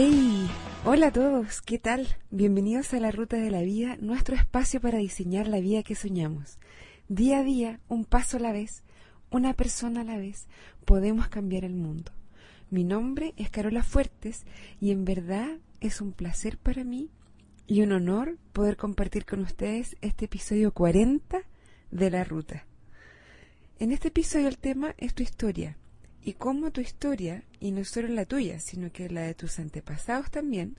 Hey, hola a todos, ¿qué tal? Bienvenidos a la Ruta de la Vida, nuestro espacio para diseñar la vida que soñamos. Día a día, un paso a la vez, una persona a la vez, podemos cambiar el mundo. Mi nombre es Carola Fuertes y en verdad es un placer para mí y un honor poder compartir con ustedes este episodio 40 de la ruta. En este episodio el tema es tu historia y cómo tu historia, y no solo la tuya, sino que la de tus antepasados también,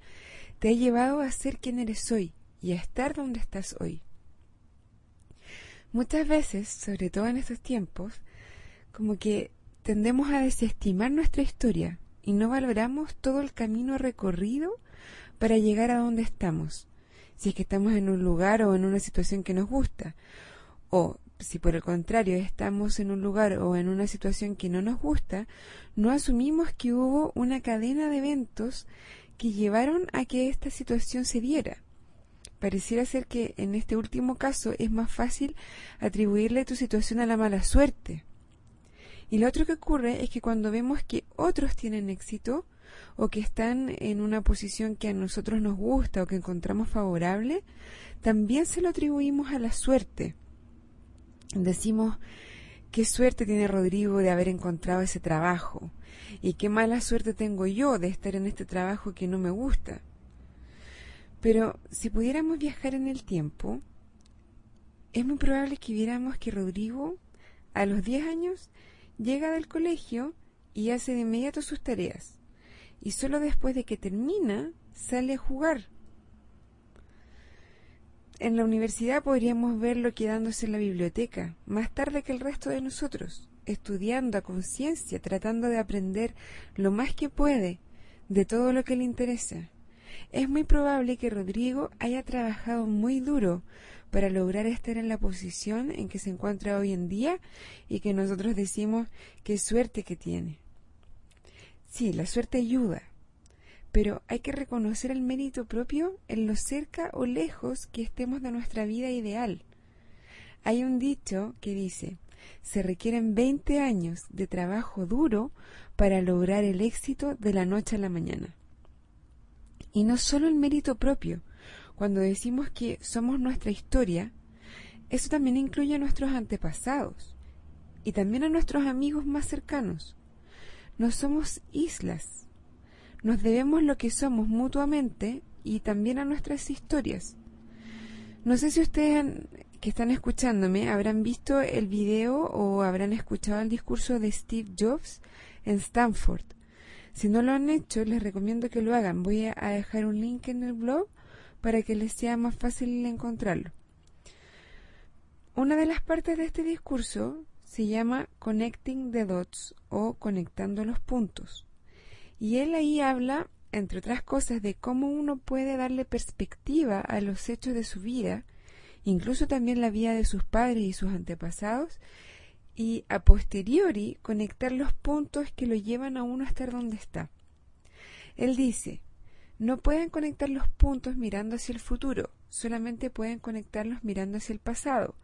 te ha llevado a ser quien eres hoy y a estar donde estás hoy. Muchas veces, sobre todo en estos tiempos, como que tendemos a desestimar nuestra historia y no valoramos todo el camino recorrido para llegar a donde estamos. Si es que estamos en un lugar o en una situación que nos gusta, o si por el contrario estamos en un lugar o en una situación que no nos gusta, no asumimos que hubo una cadena de eventos que llevaron a que esta situación se diera. Pareciera ser que en este último caso es más fácil atribuirle tu situación a la mala suerte. Y lo otro que ocurre es que cuando vemos que otros tienen éxito o que están en una posición que a nosotros nos gusta o que encontramos favorable, también se lo atribuimos a la suerte decimos, qué suerte tiene Rodrigo de haber encontrado ese trabajo y qué mala suerte tengo yo de estar en este trabajo que no me gusta. Pero si pudiéramos viajar en el tiempo, es muy probable que viéramos que Rodrigo a los 10 años llega del colegio y hace de inmediato sus tareas y solo después de que termina sale a jugar en la universidad podríamos verlo quedándose en la biblioteca, más tarde que el resto de nosotros, estudiando a conciencia, tratando de aprender lo más que puede de todo lo que le interesa. Es muy probable que Rodrigo haya trabajado muy duro para lograr estar en la posición en que se encuentra hoy en día y que nosotros decimos qué suerte que tiene. Sí, la suerte ayuda, pero hay que reconocer el mérito propio en lo cerca o lejos que estemos de nuestra vida ideal. Hay un dicho que dice, se requieren 20 años de trabajo duro para lograr el éxito de la noche a la mañana. Y no solo el mérito propio, cuando decimos que somos nuestra historia, eso también incluye a nuestros antepasados y también a nuestros amigos más cercanos. No somos islas, nos debemos lo que somos mutuamente y también a nuestras historias. No sé si ustedes que están escuchándome habrán visto el video o habrán escuchado el discurso de Steve Jobs en Stanford. Si no lo han hecho, les recomiendo que lo hagan. Voy a dejar un link en el blog para que les sea más fácil encontrarlo. Una de las partes de este discurso se llama Connecting the Dots o conectando los puntos. Y él ahí habla, entre otras cosas, de cómo uno puede darle perspectiva a los hechos de su vida, incluso también la vida de sus padres y sus antepasados, y a posteriori conectar los puntos que lo llevan a uno a estar donde está. Él dice, no pueden conectar los puntos mirando hacia el futuro, solamente pueden conectarlos mirando hacia el pasado.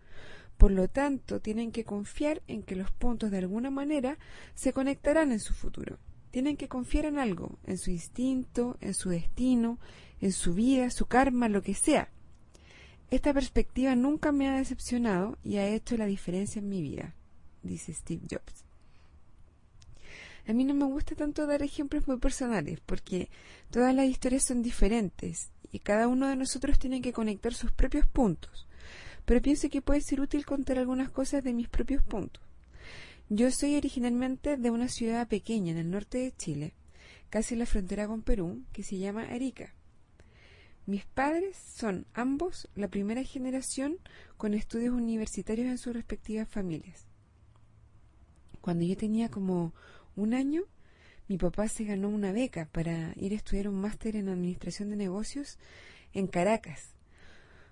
Por lo tanto, tienen que confiar en que los puntos de alguna manera se conectarán en su futuro. Tienen que confiar en algo, en su instinto, en su destino, en su vida, su karma, lo que sea. Esta perspectiva nunca me ha decepcionado y ha hecho la diferencia en mi vida, dice Steve Jobs. A mí no me gusta tanto dar ejemplos muy personales porque todas las historias son diferentes y cada uno de nosotros tiene que conectar sus propios puntos. Pero pienso que puede ser útil contar algunas cosas de mis propios puntos. Yo soy originalmente de una ciudad pequeña en el norte de Chile, casi en la frontera con Perú, que se llama Arica. Mis padres son ambos la primera generación con estudios universitarios en sus respectivas familias. Cuando yo tenía como un año, mi papá se ganó una beca para ir a estudiar un máster en administración de negocios en Caracas,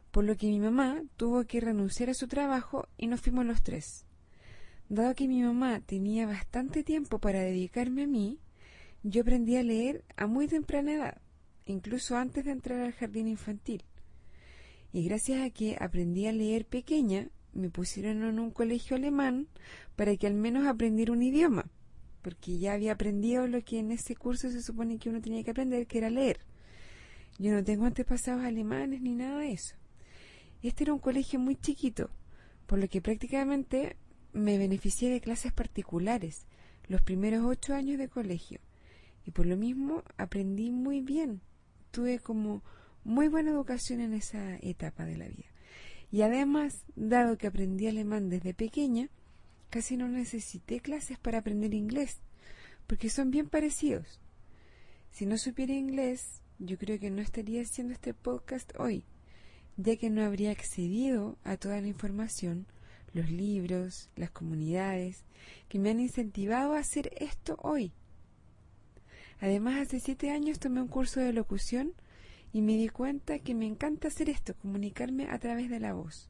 por lo que mi mamá tuvo que renunciar a su trabajo y nos fuimos los tres. Dado que mi mamá tenía bastante tiempo para dedicarme a mí, yo aprendí a leer a muy temprana edad, incluso antes de entrar al jardín infantil. Y gracias a que aprendí a leer pequeña, me pusieron en un colegio alemán para que al menos aprendiera un idioma. porque ya había aprendido lo que en ese curso se supone que uno tenía que aprender, que era leer. Yo no tengo antepasados alemanes ni nada de eso. Este era un colegio muy chiquito, por lo que prácticamente me beneficié de clases particulares los primeros ocho años de colegio. Y por lo mismo aprendí muy bien. Tuve como muy buena educación en esa etapa de la vida. Y además, dado que aprendí alemán desde pequeña, casi no necesité clases para aprender inglés, porque son bien parecidos. Si no supiera inglés, yo creo que no estaría haciendo este podcast hoy, ya que no habría accedido a toda la información, los libros, las comunidades, que me han incentivado a hacer esto hoy. Además, hace siete años tomé un curso de locución y me di cuenta que me encanta hacer esto, comunicarme a través de la voz.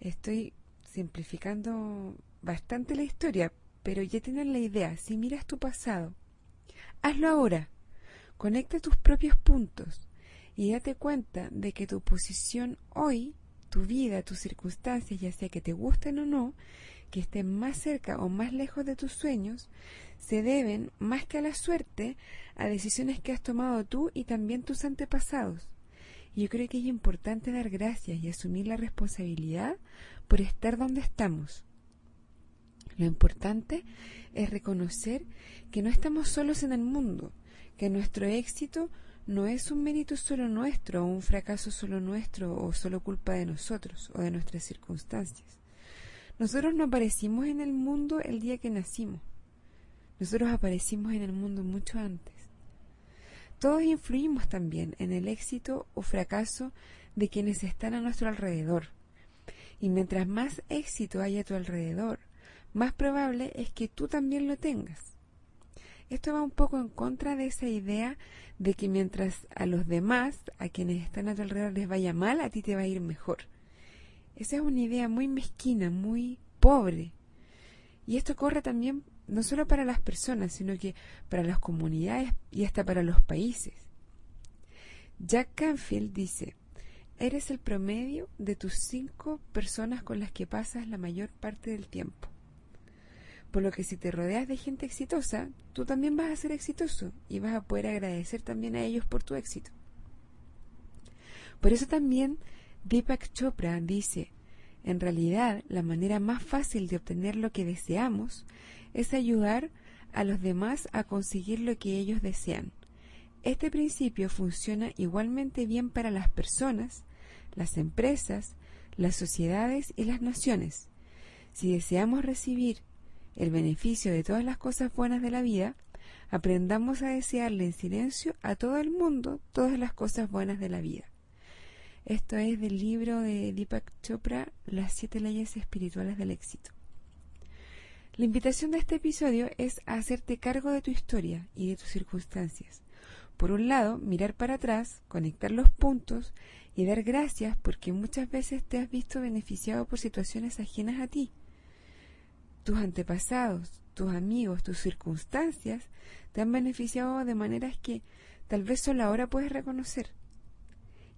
Estoy simplificando bastante la historia, pero ya tienen la idea. Si miras tu pasado, hazlo ahora. Conecta tus propios puntos y date cuenta de que tu posición hoy, tu vida, tus circunstancias, ya sea que te gusten o no, que estén más cerca o más lejos de tus sueños, se deben, más que a la suerte, a decisiones que has tomado tú y también tus antepasados. Y yo creo que es importante dar gracias y asumir la responsabilidad por estar donde estamos. Lo importante es reconocer que no estamos solos en el mundo, que nuestro éxito no es un mérito solo nuestro un fracaso solo nuestro o solo culpa de nosotros o de nuestras circunstancias. Nosotros no aparecimos en el mundo el día que nacimos. Nosotros aparecimos en el mundo mucho antes. Todos influimos también en el éxito o fracaso de quienes están a nuestro alrededor. Y mientras más éxito haya a tu alrededor, más probable es que tú también lo tengas. Esto va un poco en contra de esa idea de que mientras a los demás, a quienes están a tu alrededor les vaya mal, a ti te va a ir mejor. Esa es una idea muy mezquina, muy pobre. Y esto corre también no solo para las personas, sino que para las comunidades y hasta para los países. Jack Canfield dice, eres el promedio de tus cinco personas con las que pasas la mayor parte del tiempo. Por lo que si te rodeas de gente exitosa, tú también vas a ser exitoso y vas a poder agradecer también a ellos por tu éxito. Por eso también Deepak Chopra dice, en realidad la manera más fácil de obtener lo que deseamos es ayudar a los demás a conseguir lo que ellos desean. Este principio funciona igualmente bien para las personas, las empresas, las sociedades y las naciones. Si deseamos recibir el beneficio de todas las cosas buenas de la vida, aprendamos a desearle en silencio a todo el mundo todas las cosas buenas de la vida. Esto es del libro de Deepak Chopra, Las siete leyes espirituales del éxito. La invitación de este episodio es a hacerte cargo de tu historia y de tus circunstancias. Por un lado, mirar para atrás, conectar los puntos y dar gracias porque muchas veces te has visto beneficiado por situaciones ajenas a ti tus antepasados, tus amigos, tus circunstancias te han beneficiado de maneras que tal vez solo ahora puedes reconocer.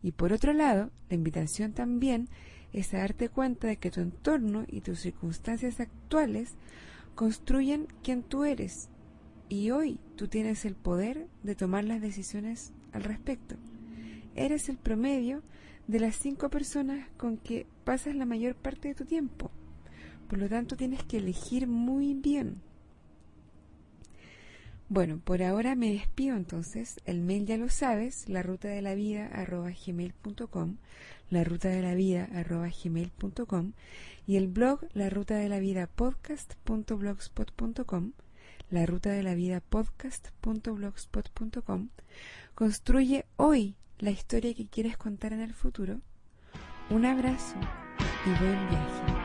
Y por otro lado, la invitación también es a darte cuenta de que tu entorno y tus circunstancias actuales construyen quien tú eres. Y hoy tú tienes el poder de tomar las decisiones al respecto. Eres el promedio de las cinco personas con que pasas la mayor parte de tu tiempo. Por lo tanto, tienes que elegir muy bien. Bueno, por ahora me despido entonces. El mail ya lo sabes, la ruta de la vida la ruta de la vida y el blog la ruta de la vida podcast.blogspot.com, la ruta de la vida podcast.blogspot.com. Construye hoy la historia que quieres contar en el futuro. Un abrazo y buen viaje.